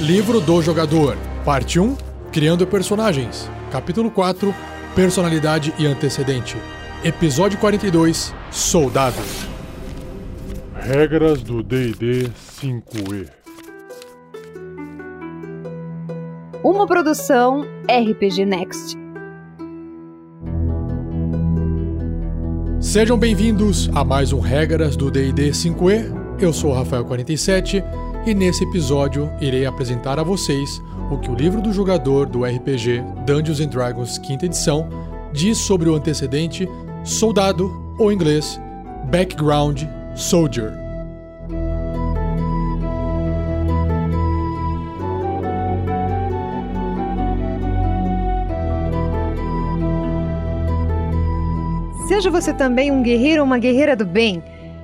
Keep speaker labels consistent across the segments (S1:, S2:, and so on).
S1: Livro do Jogador, Parte 1 Criando Personagens, Capítulo 4 Personalidade e Antecedente, Episódio 42 Soldado.
S2: Regras do DD 5E.
S3: Uma produção RPG Next.
S1: Sejam bem-vindos a mais um Regras do DD 5E. Eu sou o Rafael47 e nesse episódio irei apresentar a vocês o que o livro do jogador do RPG Dungeons and Dragons 5 edição diz sobre o antecedente soldado, ou inglês, background soldier.
S3: Seja você também um guerreiro ou uma guerreira do bem.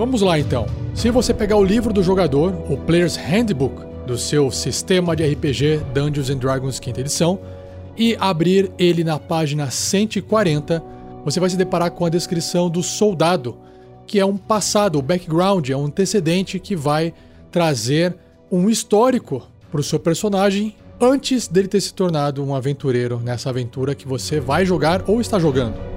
S1: Vamos lá então. Se você pegar o livro do jogador, o Player's Handbook, do seu sistema de RPG Dungeons and Dragons 5 edição, e abrir ele na página 140, você vai se deparar com a descrição do soldado, que é um passado, o background, é um antecedente que vai trazer um histórico para o seu personagem antes dele ter se tornado um aventureiro nessa aventura que você vai jogar ou está jogando.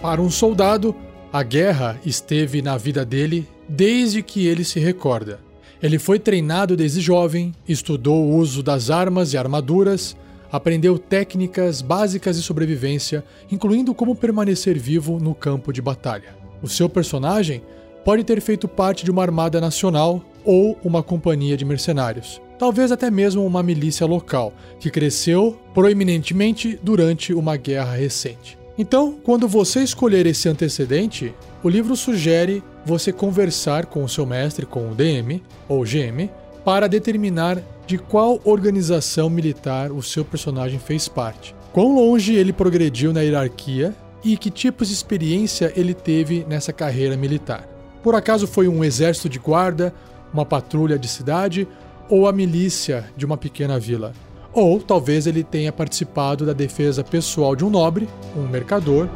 S1: Para um soldado, a guerra esteve na vida dele desde que ele se recorda. Ele foi treinado desde jovem, estudou o uso das armas e armaduras, aprendeu técnicas básicas de sobrevivência, incluindo como permanecer vivo no campo de batalha. O seu personagem pode ter feito parte de uma armada nacional ou uma companhia de mercenários, talvez até mesmo uma milícia local, que cresceu proeminentemente durante uma guerra recente. Então, quando você escolher esse antecedente, o livro sugere você conversar com o seu mestre, com o DM ou GM, para determinar de qual organização militar o seu personagem fez parte, quão longe ele progrediu na hierarquia e que tipos de experiência ele teve nessa carreira militar. Por acaso foi um exército de guarda, uma patrulha de cidade ou a milícia de uma pequena vila? Ou talvez ele tenha participado da defesa pessoal de um nobre, um mercador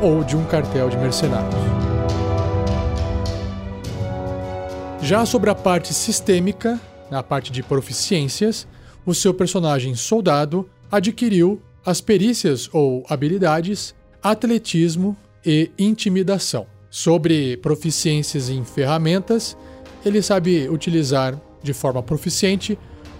S1: ou de um cartel de mercenários. Já sobre a parte sistêmica, na parte de proficiências, o seu personagem soldado adquiriu as perícias ou habilidades atletismo e intimidação. Sobre proficiências em ferramentas, ele sabe utilizar de forma proficiente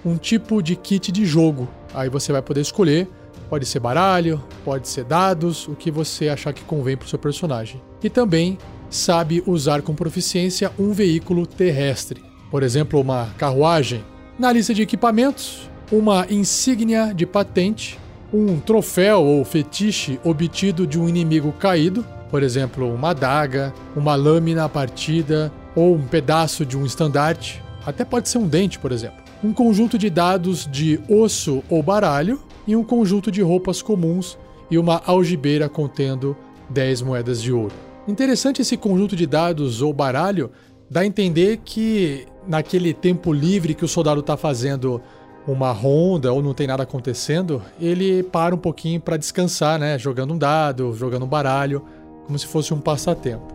S1: um tipo de kit de jogo. Aí você vai poder escolher, pode ser baralho, pode ser dados, o que você achar que convém para o seu personagem. E também sabe usar com proficiência um veículo terrestre, por exemplo, uma carruagem. Na lista de equipamentos, uma insígnia de patente, um troféu ou fetiche obtido de um inimigo caído, por exemplo, uma adaga, uma lâmina partida ou um pedaço de um estandarte, até pode ser um dente, por exemplo um conjunto de dados de osso ou baralho e um conjunto de roupas comuns e uma algibeira contendo 10 moedas de ouro. Interessante esse conjunto de dados ou baralho dá a entender que naquele tempo livre que o soldado está fazendo uma ronda ou não tem nada acontecendo, ele para um pouquinho para descansar, né? Jogando um dado, jogando um baralho, como se fosse um passatempo.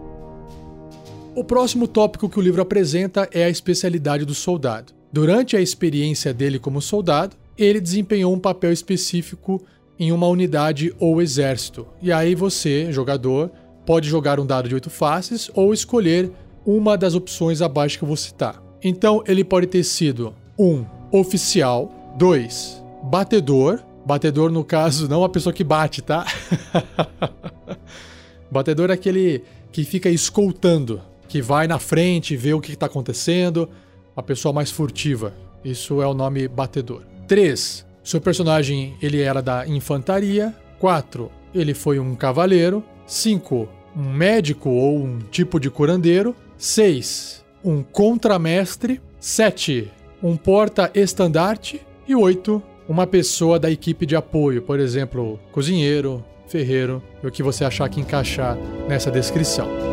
S1: O próximo tópico que o livro apresenta é a especialidade do soldado. Durante a experiência dele como soldado, ele desempenhou um papel específico em uma unidade ou exército. E aí você, jogador, pode jogar um dado de oito faces ou escolher uma das opções abaixo que eu vou citar. Então ele pode ter sido um oficial, dois batedor, batedor no caso não a pessoa que bate, tá? batedor é aquele que fica escoltando, que vai na frente, vê o que está acontecendo, a pessoa mais furtiva. Isso é o nome batedor. 3. Seu personagem ele era da infantaria. 4. Ele foi um cavaleiro. 5. Um médico ou um tipo de curandeiro. 6. um contramestre. 7. Um porta-estandarte. E 8. Uma pessoa da equipe de apoio, por exemplo, cozinheiro, ferreiro, e o que você achar que encaixar nessa descrição.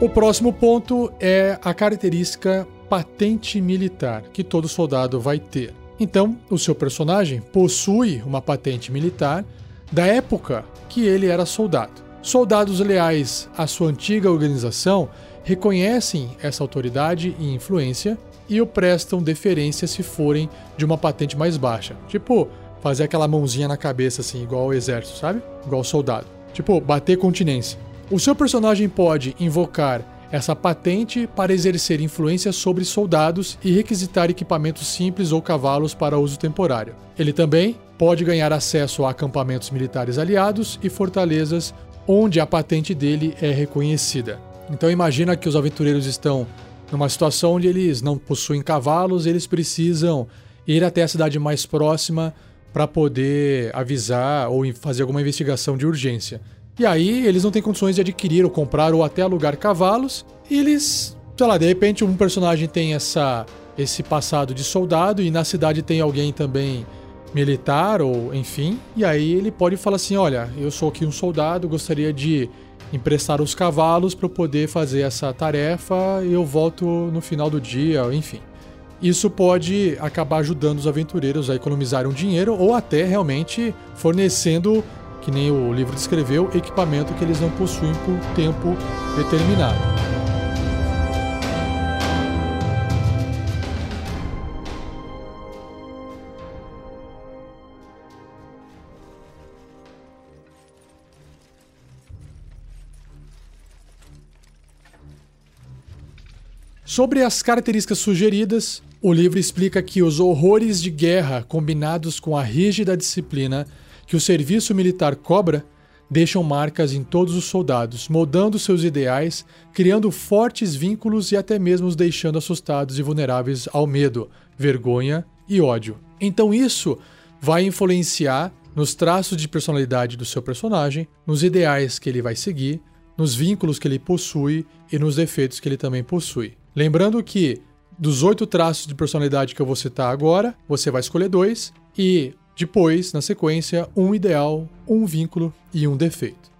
S1: O próximo ponto é a característica patente militar que todo soldado vai ter. Então, o seu personagem possui uma patente militar da época que ele era soldado. Soldados leais à sua antiga organização reconhecem essa autoridade e influência e o prestam deferência se forem de uma patente mais baixa. Tipo, fazer aquela mãozinha na cabeça assim, igual ao exército, sabe? Igual soldado. Tipo, bater continência. O seu personagem pode invocar essa patente para exercer influência sobre soldados e requisitar equipamentos simples ou cavalos para uso temporário. Ele também pode ganhar acesso a acampamentos militares aliados e fortalezas onde a patente dele é reconhecida. Então imagina que os aventureiros estão numa situação onde eles não possuem cavalos, eles precisam ir até a cidade mais próxima para poder avisar ou fazer alguma investigação de urgência. E aí eles não têm condições de adquirir ou comprar ou até alugar cavalos. E eles, sei lá, de repente um personagem tem essa esse passado de soldado e na cidade tem alguém também militar ou enfim. E aí ele pode falar assim: "Olha, eu sou aqui um soldado, gostaria de emprestar os cavalos para poder fazer essa tarefa e eu volto no final do dia, enfim. Isso pode acabar ajudando os aventureiros a economizarem um dinheiro ou até realmente fornecendo que nem o livro descreveu, equipamento que eles não possuem por tempo determinado. Sobre as características sugeridas, o livro explica que os horrores de guerra combinados com a rígida disciplina que o serviço militar cobra deixam marcas em todos os soldados, moldando seus ideais, criando fortes vínculos e até mesmo os deixando assustados e vulneráveis ao medo, vergonha e ódio. Então isso vai influenciar nos traços de personalidade do seu personagem, nos ideais que ele vai seguir, nos vínculos que ele possui e nos defeitos que ele também possui. Lembrando que dos oito traços de personalidade que eu vou citar agora, você vai escolher dois e depois, na sequência, um ideal, um vínculo e um defeito.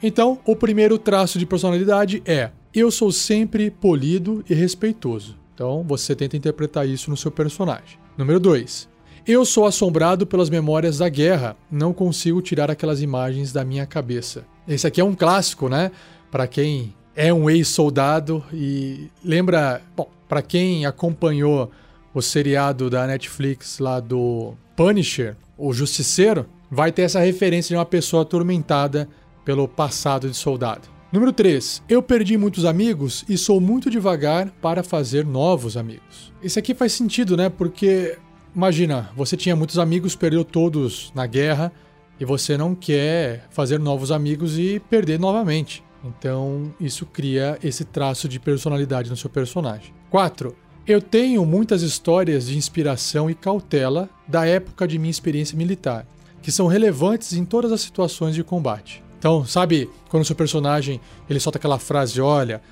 S1: Então, o primeiro traço de personalidade é: eu sou sempre polido e respeitoso. Então, você tenta interpretar isso no seu personagem. Número 2. Eu sou assombrado pelas memórias da guerra, não consigo tirar aquelas imagens da minha cabeça. Esse aqui é um clássico, né? Para quem é um ex-soldado e lembra, bom, para quem acompanhou o seriado da Netflix lá do Punisher, o Justiceiro, vai ter essa referência de uma pessoa atormentada pelo passado de soldado. Número 3. Eu perdi muitos amigos e sou muito devagar para fazer novos amigos. Isso aqui faz sentido, né? Porque imagina, você tinha muitos amigos, perdeu todos na guerra e você não quer fazer novos amigos e perder novamente. Então, isso cria esse traço de personalidade no seu personagem. 4. Eu tenho muitas histórias de inspiração e cautela da época de minha experiência militar, que são relevantes em todas as situações de combate. Então, sabe quando o seu personagem ele solta aquela frase, olha,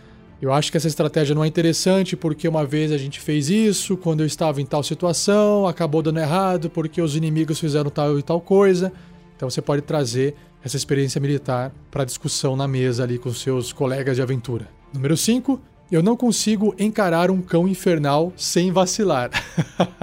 S1: eu acho que essa estratégia não é interessante porque uma vez a gente fez isso quando eu estava em tal situação, acabou dando errado porque os inimigos fizeram tal e tal coisa. Então você pode trazer essa experiência militar para discussão na mesa ali com seus colegas de aventura. Número 5, eu não consigo encarar um cão infernal sem vacilar.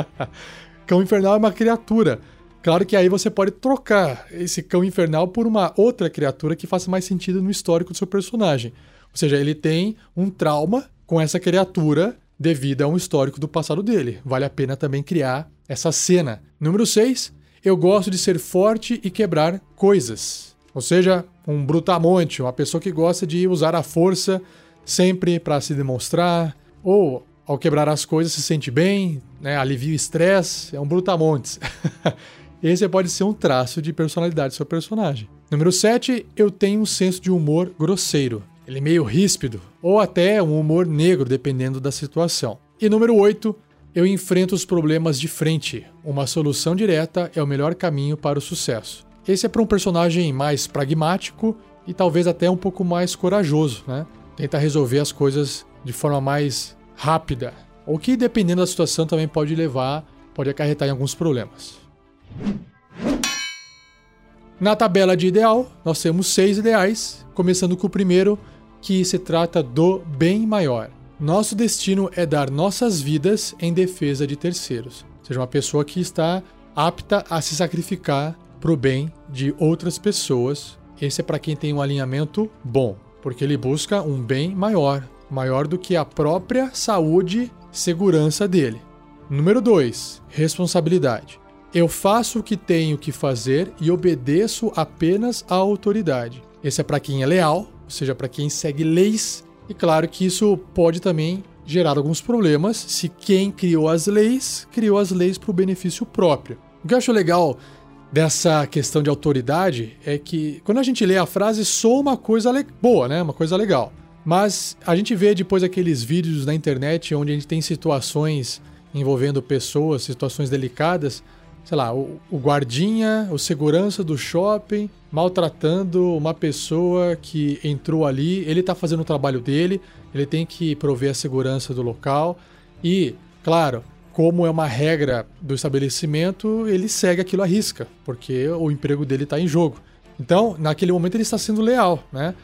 S1: cão infernal é uma criatura. Claro que aí você pode trocar esse cão infernal por uma outra criatura que faça mais sentido no histórico do seu personagem. Ou seja, ele tem um trauma com essa criatura devido a um histórico do passado dele. Vale a pena também criar essa cena. Número 6. Eu gosto de ser forte e quebrar coisas. Ou seja, um brutamonte, uma pessoa que gosta de usar a força sempre para se demonstrar, ou ao quebrar as coisas se sente bem, né, alivia o estresse, é um brutamontes. Esse pode ser um traço de personalidade do seu personagem. Número 7, eu tenho um senso de humor grosseiro. Ele é meio ríspido, ou até um humor negro, dependendo da situação. E número 8, eu enfrento os problemas de frente. Uma solução direta é o melhor caminho para o sucesso. Esse é para um personagem mais pragmático e talvez até um pouco mais corajoso, né? Tenta resolver as coisas de forma mais rápida, o que dependendo da situação também pode levar, pode acarretar em alguns problemas. Na tabela de ideal, nós temos seis ideais, começando com o primeiro, que se trata do bem maior. Nosso destino é dar nossas vidas em defesa de terceiros. Seja, uma pessoa que está apta a se sacrificar para o bem de outras pessoas. Esse é para quem tem um alinhamento bom, porque ele busca um bem maior, maior do que a própria saúde segurança dele. Número 2, responsabilidade. Eu faço o que tenho que fazer e obedeço apenas à autoridade. Esse é para quem é leal, ou seja, para quem segue leis. E claro que isso pode também gerar alguns problemas se quem criou as leis criou as leis para o benefício próprio. O que eu acho legal dessa questão de autoridade é que quando a gente lê a frase sou uma coisa boa, né? Uma coisa legal. Mas a gente vê depois aqueles vídeos na internet onde a gente tem situações envolvendo pessoas, situações delicadas, sei lá, o, o, guardinha, o segurança do shopping maltratando uma pessoa que entrou ali, ele está fazendo o trabalho dele, ele tem que prover a segurança do local e, claro, como é uma regra do estabelecimento, ele segue aquilo à risca, porque o emprego dele está em jogo. Então, naquele momento ele está sendo leal, né?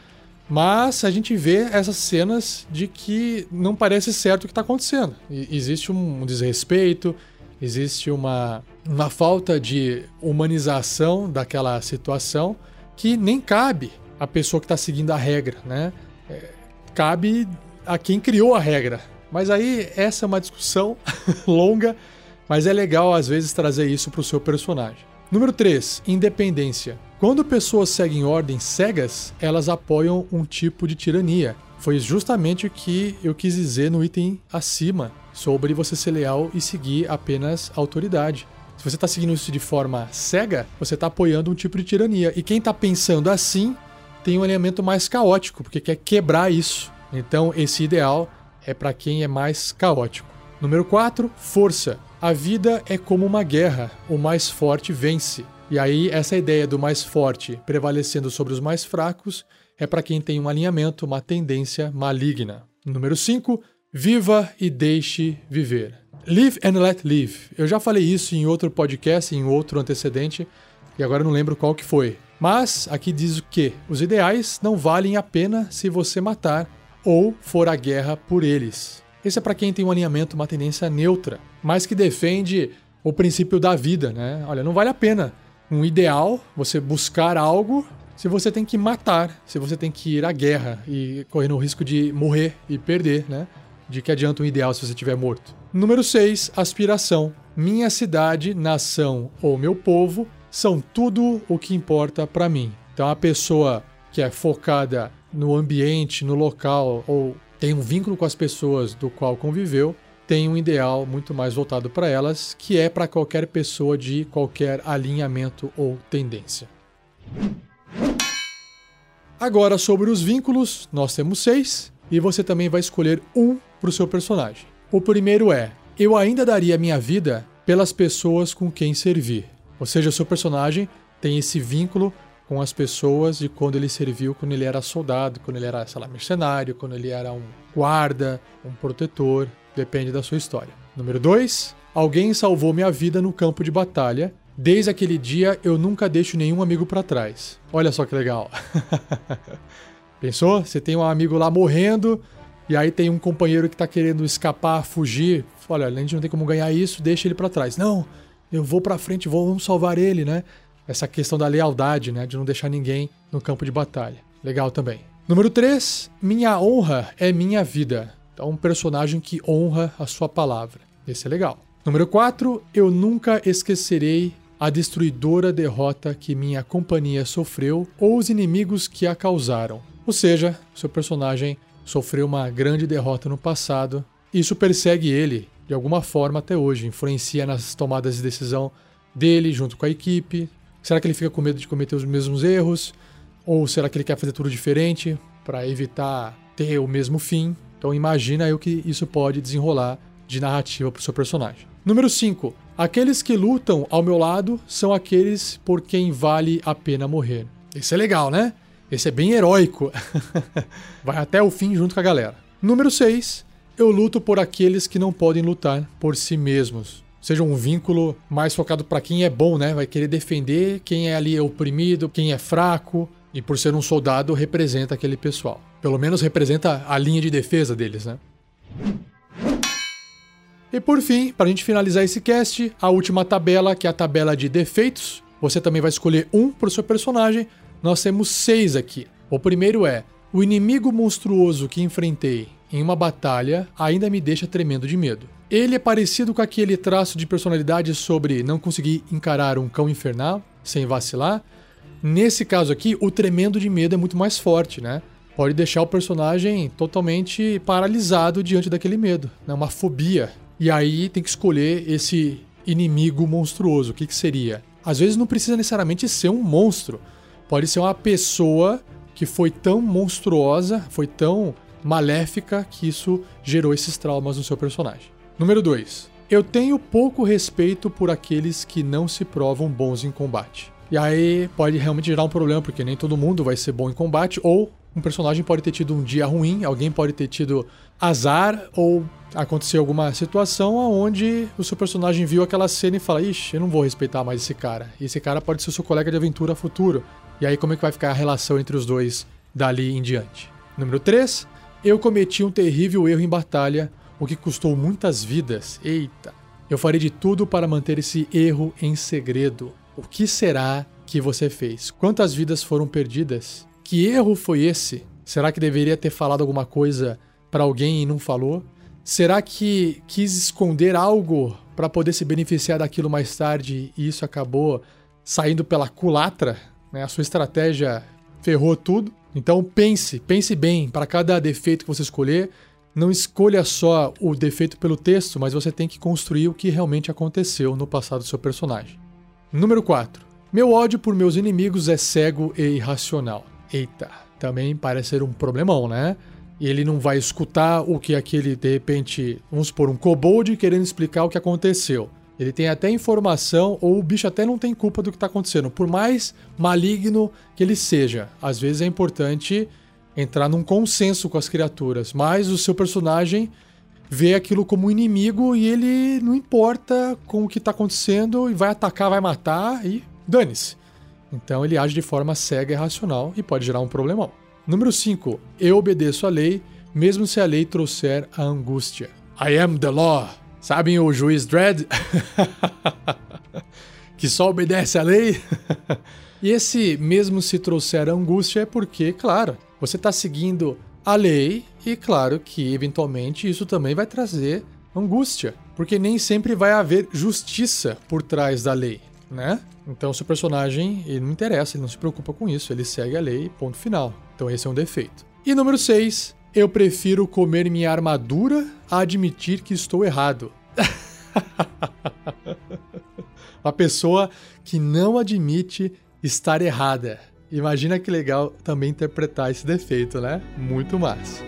S1: Mas a gente vê essas cenas de que não parece certo o que está acontecendo. E existe um desrespeito, existe uma, uma falta de humanização daquela situação que nem cabe à pessoa que está seguindo a regra, né? É, cabe a quem criou a regra. Mas aí essa é uma discussão longa, mas é legal às vezes trazer isso para o seu personagem. Número 3, independência. Quando pessoas seguem ordens cegas, elas apoiam um tipo de tirania. Foi justamente o que eu quis dizer no item acima, sobre você ser leal e seguir apenas a autoridade. Se você está seguindo isso de forma cega, você está apoiando um tipo de tirania. E quem está pensando assim tem um alinhamento mais caótico, porque quer quebrar isso. Então, esse ideal é para quem é mais caótico. Número 4, força. A vida é como uma guerra, o mais forte vence. E aí, essa ideia do mais forte prevalecendo sobre os mais fracos é para quem tem um alinhamento, uma tendência maligna. Número 5, viva e deixe viver. Live and let live. Eu já falei isso em outro podcast, em outro antecedente, e agora não lembro qual que foi. Mas aqui diz o que? Os ideais não valem a pena se você matar ou for à guerra por eles. Esse é para quem tem um alinhamento, uma tendência neutra, mas que defende o princípio da vida, né? Olha, não vale a pena um ideal, você buscar algo, se você tem que matar, se você tem que ir à guerra e correr o risco de morrer e perder, né? De que adianta um ideal se você estiver morto. Número 6, aspiração. Minha cidade, nação ou meu povo são tudo o que importa para mim. Então a pessoa que é focada no ambiente, no local ou tem um vínculo com as pessoas do qual conviveu, tem um ideal muito mais voltado para elas, que é para qualquer pessoa de qualquer alinhamento ou tendência. Agora, sobre os vínculos, nós temos seis, e você também vai escolher um para o seu personagem. O primeiro é: Eu ainda daria minha vida pelas pessoas com quem servir. Ou seja, o seu personagem tem esse vínculo com as pessoas de quando ele serviu, quando ele era soldado, quando ele era, sei lá, mercenário, quando ele era um guarda, um protetor, Depende da sua história. Número 2. Alguém salvou minha vida no campo de batalha. Desde aquele dia eu nunca deixo nenhum amigo para trás. Olha só que legal. Pensou? Você tem um amigo lá morrendo e aí tem um companheiro que tá querendo escapar, fugir. Olha, a gente não tem como ganhar isso, deixa ele para trás. Não, eu vou para frente, vou vamos salvar ele, né? Essa questão da lealdade, né, de não deixar ninguém no campo de batalha. Legal também. Número 3, minha honra é minha vida. Então, um personagem que honra a sua palavra. Esse é legal. Número 4, eu nunca esquecerei a destruidora derrota que minha companhia sofreu ou os inimigos que a causaram. Ou seja, seu personagem sofreu uma grande derrota no passado. Isso persegue ele de alguma forma até hoje, influencia nas tomadas de decisão dele junto com a equipe. Será que ele fica com medo de cometer os mesmos erros? Ou será que ele quer fazer tudo diferente para evitar ter o mesmo fim? Então imagina aí o que isso pode desenrolar de narrativa para o seu personagem. Número 5. Aqueles que lutam ao meu lado são aqueles por quem vale a pena morrer. Isso é legal, né? Esse é bem heróico. Vai até o fim junto com a galera. Número 6. Eu luto por aqueles que não podem lutar por si mesmos. Seja um vínculo mais focado para quem é bom, né? Vai querer defender quem é ali oprimido, quem é fraco. E por ser um soldado, representa aquele pessoal. Pelo menos representa a linha de defesa deles, né? E por fim, para a gente finalizar esse cast, a última tabela, que é a tabela de defeitos. Você também vai escolher um para o seu personagem. Nós temos seis aqui. O primeiro é: o inimigo monstruoso que enfrentei em uma batalha ainda me deixa tremendo de medo. Ele é parecido com aquele traço de personalidade sobre não conseguir encarar um cão infernal sem vacilar. Nesse caso aqui, o tremendo de medo é muito mais forte, né? Pode deixar o personagem totalmente paralisado diante daquele medo, né? uma fobia. E aí tem que escolher esse inimigo monstruoso. O que, que seria? Às vezes não precisa necessariamente ser um monstro. Pode ser uma pessoa que foi tão monstruosa, foi tão maléfica que isso gerou esses traumas no seu personagem. Número 2. Eu tenho pouco respeito por aqueles que não se provam bons em combate. E aí pode realmente gerar um problema, porque nem todo mundo vai ser bom em combate, ou um personagem pode ter tido um dia ruim, alguém pode ter tido azar, ou acontecer alguma situação onde o seu personagem viu aquela cena e fala: Ixi, eu não vou respeitar mais esse cara. E esse cara pode ser seu colega de aventura futuro. E aí, como é que vai ficar a relação entre os dois dali em diante? Número 3. Eu cometi um terrível erro em batalha, o que custou muitas vidas. Eita! Eu farei de tudo para manter esse erro em segredo. O que será que você fez? Quantas vidas foram perdidas? Que erro foi esse? Será que deveria ter falado alguma coisa para alguém e não falou? Será que quis esconder algo para poder se beneficiar daquilo mais tarde e isso acabou saindo pela culatra? Né? A sua estratégia ferrou tudo? Então pense, pense bem, para cada defeito que você escolher, não escolha só o defeito pelo texto, mas você tem que construir o que realmente aconteceu no passado do seu personagem. Número 4. Meu ódio por meus inimigos é cego e irracional. Eita, também parece ser um problemão, né? ele não vai escutar o que aquele, de repente, vamos supor, um kobold querendo explicar o que aconteceu. Ele tem até informação, ou o bicho até não tem culpa do que está acontecendo, por mais maligno que ele seja. Às vezes é importante entrar num consenso com as criaturas, mas o seu personagem vê aquilo como inimigo e ele não importa com o que está acontecendo e vai atacar, vai matar e dane-se. Então ele age de forma cega e racional e pode gerar um problemão. Número 5. Eu obedeço a lei, mesmo se a lei trouxer a angústia. I am the law. Sabem o juiz Dredd? que só obedece à lei? e esse mesmo se trouxer angústia é porque, claro, você está seguindo a lei e, claro, que eventualmente isso também vai trazer angústia. Porque nem sempre vai haver justiça por trás da lei, né? Então, seu personagem, ele não interessa, ele não se preocupa com isso, ele segue a lei, ponto final. Então esse é um defeito. E número 6, eu prefiro comer minha armadura a admitir que estou errado. Uma pessoa que não admite estar errada. Imagina que legal também interpretar esse defeito, né? Muito massa.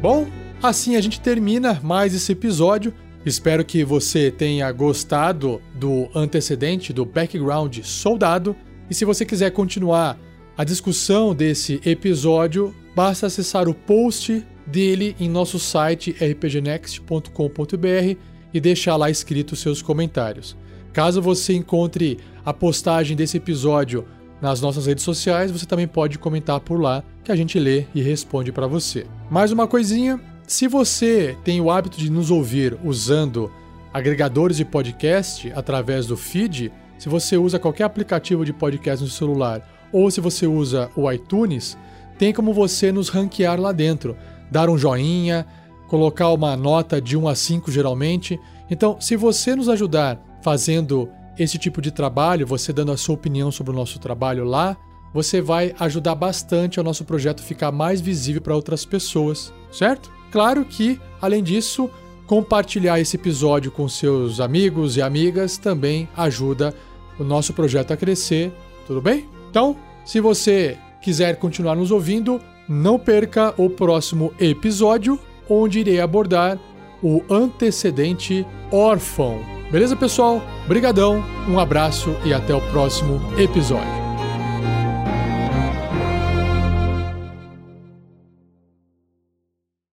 S1: Bom, assim a gente termina mais esse episódio. Espero que você tenha gostado do antecedente, do background soldado. E se você quiser continuar a discussão desse episódio, basta acessar o post dele em nosso site rpgnext.com.br e deixar lá escrito seus comentários. Caso você encontre a postagem desse episódio nas nossas redes sociais, você também pode comentar por lá que a gente lê e responde para você. Mais uma coisinha, se você tem o hábito de nos ouvir usando agregadores de podcast através do feed, se você usa qualquer aplicativo de podcast no celular ou se você usa o iTunes, tem como você nos ranquear lá dentro, dar um joinha, colocar uma nota de 1 a 5 geralmente. Então, se você nos ajudar fazendo esse tipo de trabalho, você dando a sua opinião sobre o nosso trabalho lá, você vai ajudar bastante ao nosso projeto ficar mais visível para outras pessoas, certo? Claro que, além disso, compartilhar esse episódio com seus amigos e amigas também ajuda o nosso projeto a crescer, tudo bem? Então, se você quiser continuar nos ouvindo, não perca o próximo episódio, onde irei abordar o antecedente órfão Beleza, pessoal? Brigadão, um abraço e até o próximo episódio.